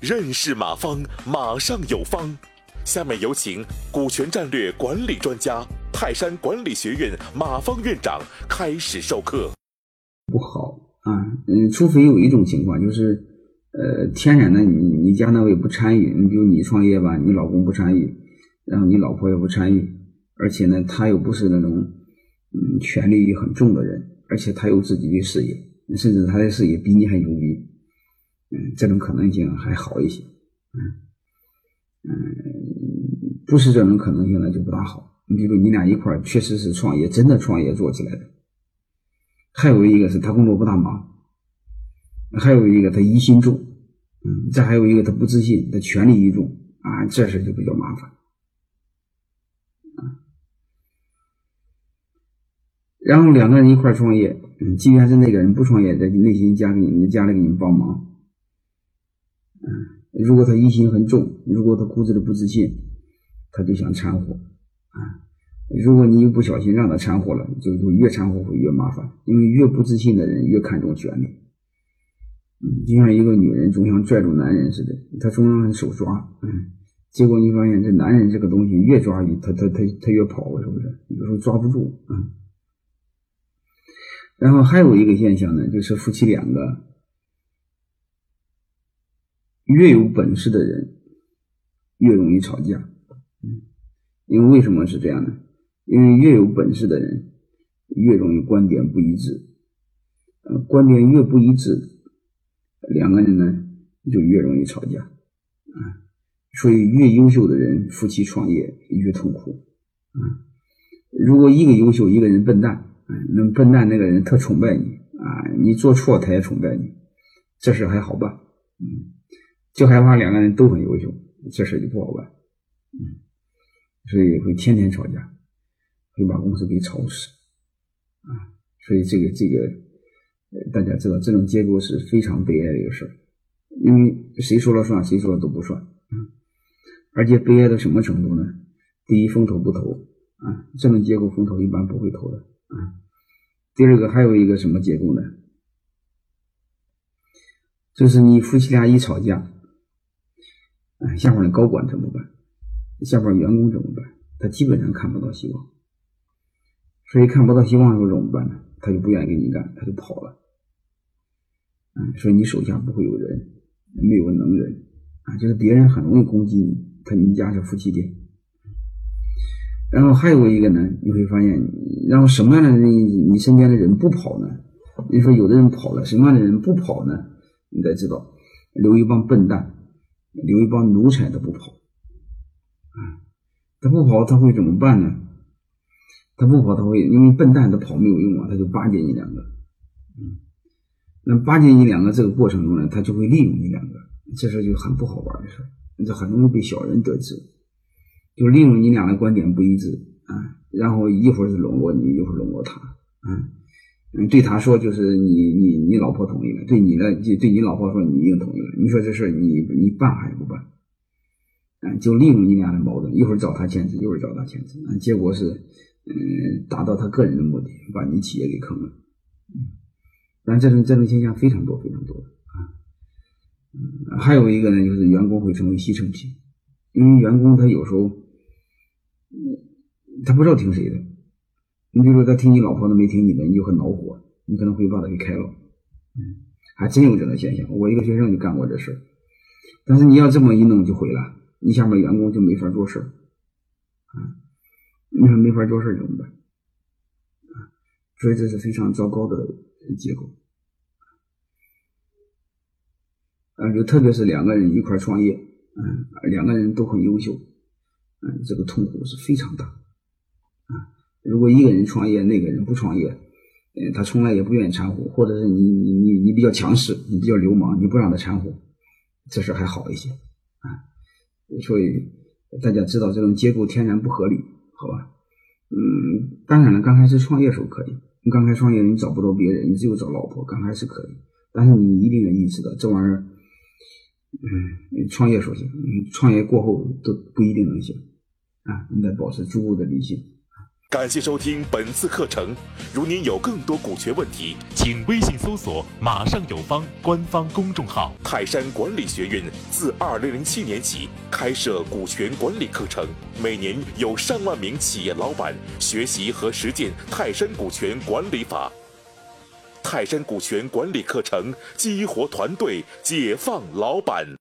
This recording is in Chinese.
认识马方，马上有方。下面有请股权战略管理专家、泰山管理学院马方院长开始授课。不好啊，嗯，除非有一种情况，就是呃，天然的你你家那位不参与，你比如你创业吧，你老公不参与，然后你老婆也不参与，而且呢，他又不是那种嗯权力很重的人，而且他有自己的事业，甚至他的事业比你还牛逼，嗯，这种可能性还好一些，嗯。嗯，不是这种可能性呢，就不大好。你比如你俩一块儿确实是创业，真的创业做起来的。还有一个是他工作不大忙，还有一个他疑心重，嗯，再还有一个他不自信，他权力一重啊，这事就比较麻烦。然后两个人一块创业，嗯，即便是那个人不创业，在内心家给你们家里给你们帮忙，嗯。如果他疑心很重，如果他骨子里不自信，他就想掺和啊。如果你一不小心让他掺和了，就就越掺和会越麻烦，因为越不自信的人越看重权力。嗯，就像一个女人总想拽住男人似的，她总让手抓，嗯，结果你发现这男人这个东西越抓他他他他越跑，是不是？有时候抓不住啊。然后还有一个现象呢，就是夫妻两个。越有本事的人越容易吵架，嗯，因为为什么是这样呢？因为越有本事的人越容易观点不一致，呃，观点越不一致，两个人呢就越容易吵架，啊，所以越优秀的人夫妻创业越痛苦，啊，如果一个优秀一个人笨蛋，那笨蛋那个人特崇拜你，啊，你做错他也崇拜你，这事还好办，嗯。就害怕两个人都很优秀，这事就不好办，嗯，所以会天天吵架，会把公司给吵死，啊，所以这个这个，呃，大家知道这种结构是非常悲哀的一个事儿，因为谁说了算，谁说了都不算，啊，而且悲哀到什么程度呢？第一，风投不投，啊，这种结构风投一般不会投的，啊，第二个还有一个什么结构呢？就是你夫妻俩一吵架。哎，下面的高管怎么办？下面员工怎么办？他基本上看不到希望，所以看不到希望的时候怎么办呢？他就不愿意跟你干，他就跑了。啊，所以你手下不会有人，没有能人啊，就是别人很容易攻击你。他你家是夫妻店，然后还有一个呢，你会发现，然后什么样的人，你身边的人不跑呢？你说有的人跑了，什么样的人不跑呢？你得知道，留一帮笨蛋。留一帮奴才，他不跑，啊，他不跑，他会怎么办呢？他不跑，他会因为笨蛋，他跑没有用啊，他就巴结你两个，嗯，那巴结你两个这个过程中呢，他就会利用你两个，这事就很不好玩的事这很容易被小人得志，就利用你俩的观点不一致啊，然后一会儿是笼络你，一会儿笼络他，啊。嗯，对他说就是你你你老婆同意了，对你的就对你老婆说你已经同意了。你说这事你你办还是不办？嗯，就利用你俩的矛盾，一会儿找他签字，一会儿找他签字，嗯，结果是嗯达到他个人的目的，把你企业给坑了。嗯，但这种这种现象非常多非常多啊。嗯，还有一个呢，就是员工会成为牺牲品，因为员工他有时候他不知道听谁的。你比如说，他听你老婆的，没听你的，你就很恼火，你可能会把他给开了。嗯，还真有这种现象。我一个学生就干过这事但是你要这么一弄就毁了，你下面员工就没法做事啊，你说没法做事怎么办？啊，所以这是非常糟糕的结果。啊，就特别是两个人一块创业，嗯，两个人都很优秀，嗯，这个痛苦是非常大，啊。如果一个人创业，那个人不创业，嗯，他从来也不愿意掺和，或者是你你你你比较强势，你比较流氓，你不让他掺和，这事还好一些啊。所以大家知道这种结构天然不合理，好吧？嗯，当然了，刚开始创业时候可以，你刚开始创业你找不着别人，你只有找老婆，刚开始可以，但是你一定要意识到这玩意儿，嗯，创业说行，创业过后都不一定能行啊，应该保持足够的理性。感谢收听本次课程。如您有更多股权问题，请微信搜索“马上有方”官方公众号。泰山管理学院自二零零七年起开设股权管理课程，每年有上万名企业老板学习和实践泰山股权管理法。泰山股权管理课程激活团队，解放老板。